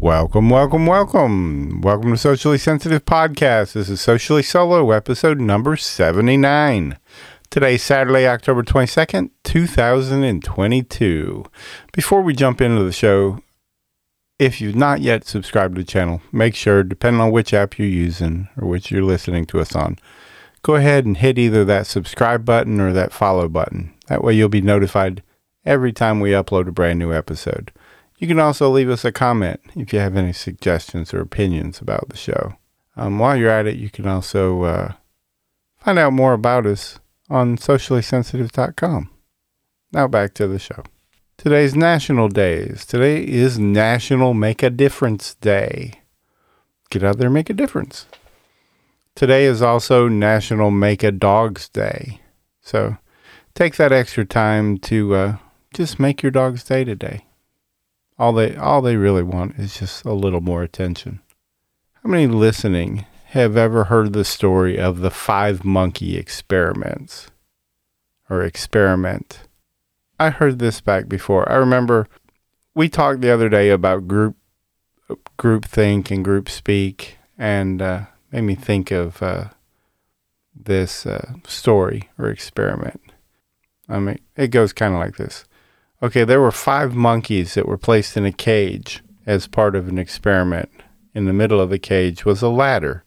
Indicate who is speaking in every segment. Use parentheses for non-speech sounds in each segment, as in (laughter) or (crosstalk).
Speaker 1: Welcome, welcome, welcome. Welcome to Socially Sensitive Podcast. This is Socially Solo, episode number 79. Today's Saturday, October 22nd, 2022. Before we jump into the show, if you've not yet subscribed to the channel, make sure, depending on which app you're using or which you're listening to us on, go ahead and hit either that subscribe button or that follow button. That way you'll be notified every time we upload a brand new episode. You can also leave us a comment if you have any suggestions or opinions about the show. Um, while you're at it, you can also uh, find out more about us on sociallysensitive.com. Now back to the show. Today's national days. Today is National Make a Difference Day. Get out there and make a difference. Today is also National Make a Dog's Day. So take that extra time to uh, just make your dog's day today. All they all they really want is just a little more attention. How many listening have ever heard the story of the five monkey experiments or experiment? I heard this back before. I remember we talked the other day about group group think and group speak and uh, made me think of uh, this uh, story or experiment. I mean, it goes kind of like this. Okay, there were five monkeys that were placed in a cage as part of an experiment. In the middle of the cage was a ladder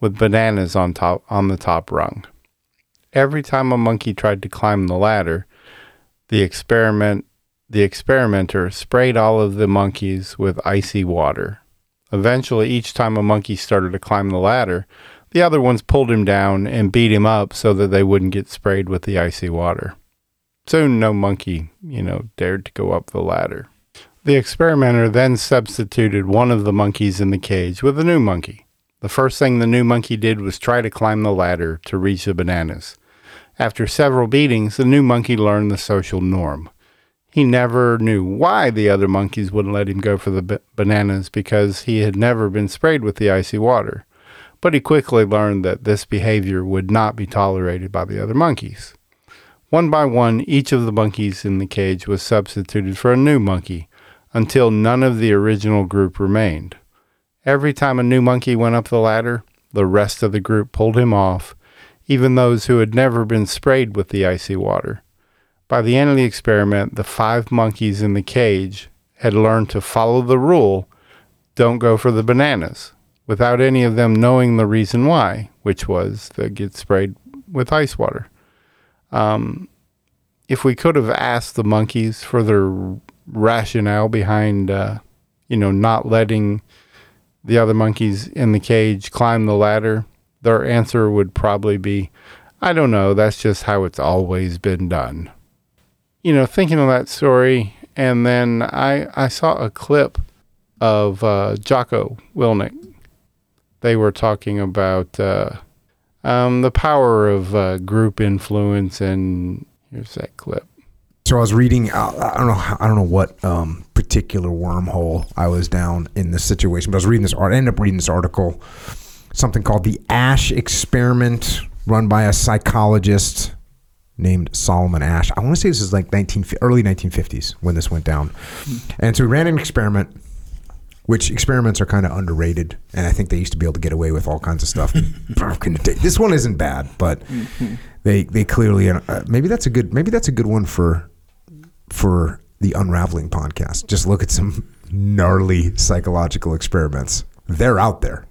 Speaker 1: with bananas on top on the top rung. Every time a monkey tried to climb the ladder, the experiment the experimenter sprayed all of the monkeys with icy water. Eventually, each time a monkey started to climb the ladder, the other ones pulled him down and beat him up so that they wouldn't get sprayed with the icy water. Soon no monkey, you know, dared to go up the ladder. The experimenter then substituted one of the monkeys in the cage with a new monkey. The first thing the new monkey did was try to climb the ladder to reach the bananas. After several beatings, the new monkey learned the social norm. He never knew why the other monkeys wouldn't let him go for the b- bananas because he had never been sprayed with the icy water. But he quickly learned that this behavior would not be tolerated by the other monkeys. One by one, each of the monkeys in the cage was substituted for a new monkey until none of the original group remained. Every time a new monkey went up the ladder, the rest of the group pulled him off, even those who had never been sprayed with the icy water. By the end of the experiment, the five monkeys in the cage had learned to follow the rule don't go for the bananas, without any of them knowing the reason why, which was to get sprayed with ice water. Um, if we could have asked the monkeys for their rationale behind, uh, you know, not letting the other monkeys in the cage climb the ladder, their answer would probably be, I don't know, that's just how it's always been done. You know, thinking of that story, and then I, I saw a clip of uh, Jocko Willink. They were talking about uh, um, the power of uh, group influence, and here's that clip.
Speaker 2: So I was reading. Uh, I don't know. I don't know what um, particular wormhole I was down in this situation, but I was reading this. art. I ended up reading this article, something called the Asch Experiment, run by a psychologist named Solomon Asch. I want to say this is like 19 early 1950s when this went down, and so we ran an experiment which experiments are kind of underrated, and I think they used to be able to get away with all kinds of stuff. (laughs) this one isn't bad, but they they clearly uh, maybe that's a good maybe that's a good one for for the unraveling podcast. Just look at some gnarly psychological experiments. They're out there.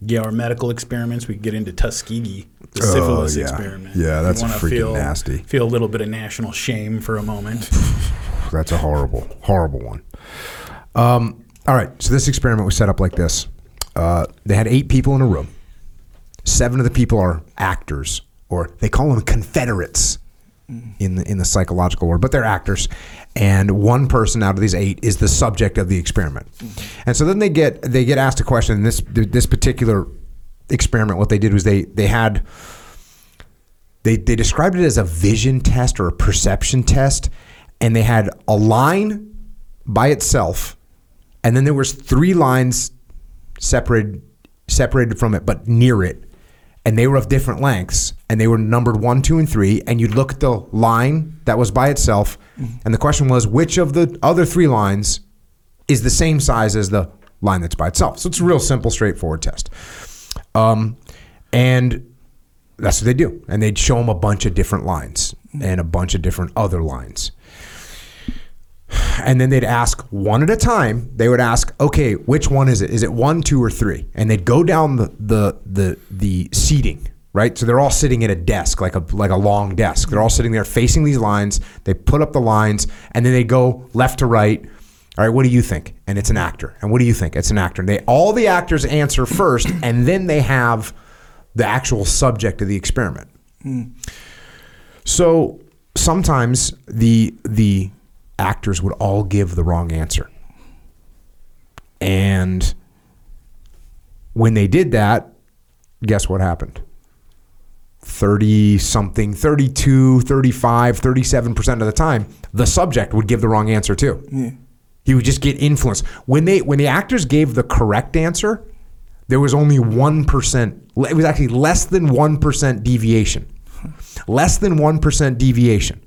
Speaker 3: Yeah, or medical experiments. We get into Tuskegee, the oh, syphilis
Speaker 2: yeah.
Speaker 3: experiment.
Speaker 2: Yeah, that's freaking
Speaker 3: feel,
Speaker 2: nasty.
Speaker 3: Feel a little bit of national shame for a moment. (laughs)
Speaker 2: that's a horrible, horrible one. Um, all right, so this experiment was set up like this. Uh, they had eight people in a room. Seven of the people are actors, or they call them confederates in the in the psychological world, but they're actors. And one person out of these eight is the subject of the experiment. And so then they get they get asked a question. In this this particular experiment, what they did was they they had they they described it as a vision test or a perception test, and they had a line by itself and then there was three lines separated separated from it, but near it, and they were of different lengths, and they were numbered one, two, and three. And you'd look at the line that was by itself, and the question was which of the other three lines is the same size as the line that's by itself. So it's a real simple, straightforward test. Um, and that's what they do. And they'd show them a bunch of different lines and a bunch of different other lines. And then they'd ask one at a time. They would ask, okay, which one is it? Is it one, two, or three? And they'd go down the the the, the seating, right? So they're all sitting at a desk, like a like a long desk. They're all sitting there facing these lines. They put up the lines, and then they go left to right. All right, what do you think? And it's an actor. And what do you think? It's an actor. And they all the actors answer first, (coughs) and then they have the actual subject of the experiment. Hmm. So sometimes the the actors would all give the wrong answer. And when they did that, guess what happened? 30 something, 32, 35, 37% of the time, the subject would give the wrong answer too. He would just get influenced. When they when the actors gave the correct answer, there was only 1%. It was actually less than 1% deviation. Less than 1% deviation.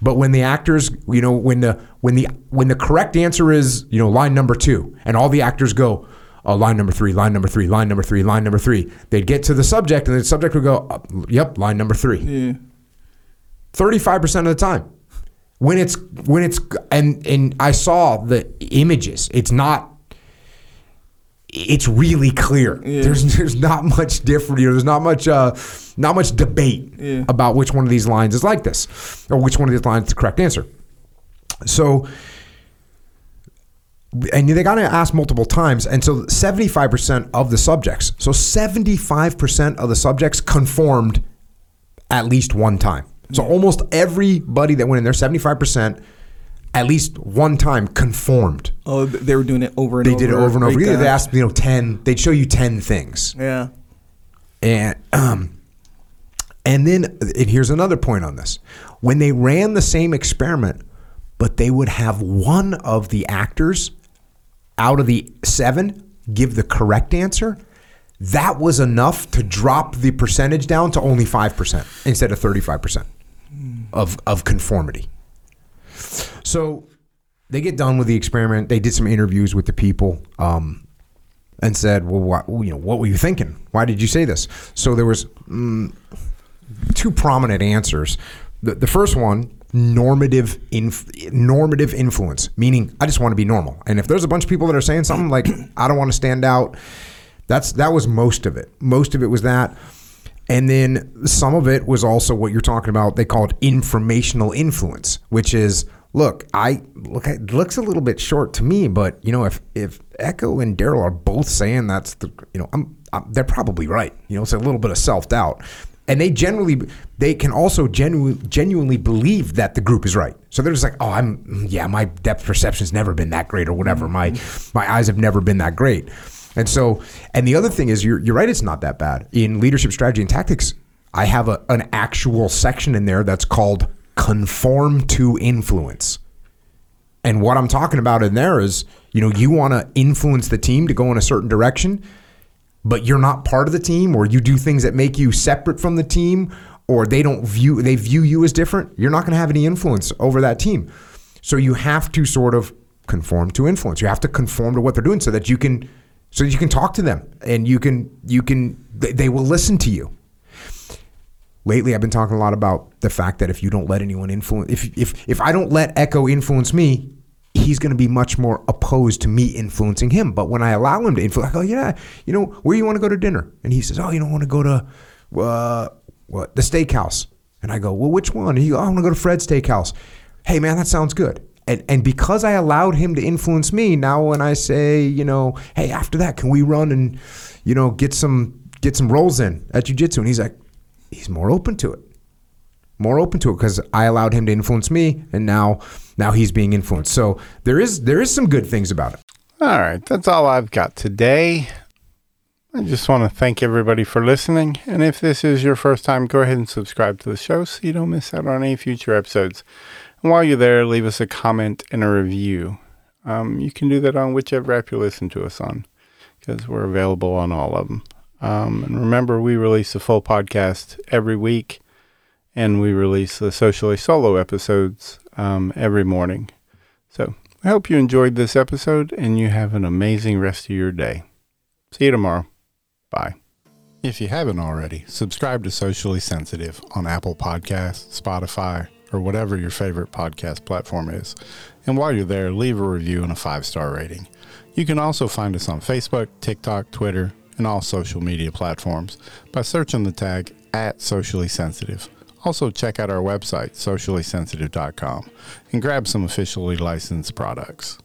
Speaker 2: But when the actors, you know, when the when the when the correct answer is, you know, line number 2 and all the actors go uh, line number three, line number three, line number three, line number three. They'd get to the subject, and the subject would go, uh, "Yep, line number three.
Speaker 4: Yeah.
Speaker 2: Thirty-five percent of the time, when it's when it's and and I saw the images. It's not. It's really clear. There's there's not much different. You know, there's not much uh, not much debate
Speaker 4: Yeah.
Speaker 2: about which one of these lines is like this, or which one of these lines is the correct answer. So and they got to ask multiple times. And so 75% of the subjects, so 75% of the subjects conformed at least one time. So almost everybody that went in there, 75%, at least one time conformed.
Speaker 4: Oh, they were doing it over and
Speaker 2: They
Speaker 4: over.
Speaker 2: did it over and over. Either they asked, you know, 10, they'd show you 10 things.
Speaker 4: Yeah.
Speaker 2: And um, and then and here's another point on this. When they ran the same experiment, but they would have one of the actors out of the seven give the correct answer, that was enough to drop the percentage down to only 5% instead of 35% of, of conformity. So they get done with the experiment. They did some interviews with the people. Um, and said, "Well, what, you know, what were you thinking? Why did you say this?" So there was mm, two prominent answers. The, the first one, normative inf- normative influence, meaning I just want to be normal. And if there's a bunch of people that are saying something like I don't want to stand out, that's that was most of it. Most of it was that. And then some of it was also what you're talking about. They called informational influence, which is look, I look, it looks a little bit short to me, but you know, if if Echo and Daryl are both saying that's the, you know, I'm, I'm they're probably right. You know, it's a little bit of self doubt, and they generally they can also genu- genuinely believe that the group is right. So they're just like, oh, I'm yeah, my depth perception's never been that great, or whatever. My my eyes have never been that great. And so, and the other thing is, you're, you're right, it's not that bad. In leadership strategy and tactics, I have a, an actual section in there that's called conform to influence. And what I'm talking about in there is, you know, you want to influence the team to go in a certain direction, but you're not part of the team, or you do things that make you separate from the team, or they don't view they view you as different. You're not going to have any influence over that team. So you have to sort of conform to influence. You have to conform to what they're doing so that you can so you can talk to them and you can you can they, they will listen to you lately I've been talking a lot about the fact that if you don't let anyone influence if if if I don't let Echo influence me, he's going to be much more opposed to me influencing him. But when I allow him to influence, I go, yeah, you know, where you want to go to dinner? And he says, oh, you don't want to go to uh, what the steakhouse? And I go, well, which one? And he goes, oh, I want to go to Fred's Steakhouse. Hey, man, that sounds good. And, and because I allowed him to influence me, now when I say, you know, hey, after that, can we run and, you know, get some get some rolls in at jujitsu? And he's like, he's more open to it more open to it because I allowed him to influence me, and now now he's being influenced. So there is there is some good things about it.
Speaker 1: All right, that's all I've got today. I just want to thank everybody for listening. And if this is your first time, go ahead and subscribe to the show so you don't miss out on any future episodes. And while you're there, leave us a comment and a review. Um, you can do that on whichever app you listen to us on because we're available on all of them. Um, and remember, we release a full podcast every week and we release the socially solo episodes um, every morning. So I hope you enjoyed this episode and you have an amazing rest of your day. See you tomorrow. Bye. If you haven't already, subscribe to Socially Sensitive on Apple Podcasts, Spotify, or whatever your favorite podcast platform is. And while you're there, leave a review and a five star rating. You can also find us on Facebook, TikTok, Twitter, and all social media platforms by searching the tag at Socially Sensitive. Also, check out our website, sociallysensitive.com, and grab some officially licensed products.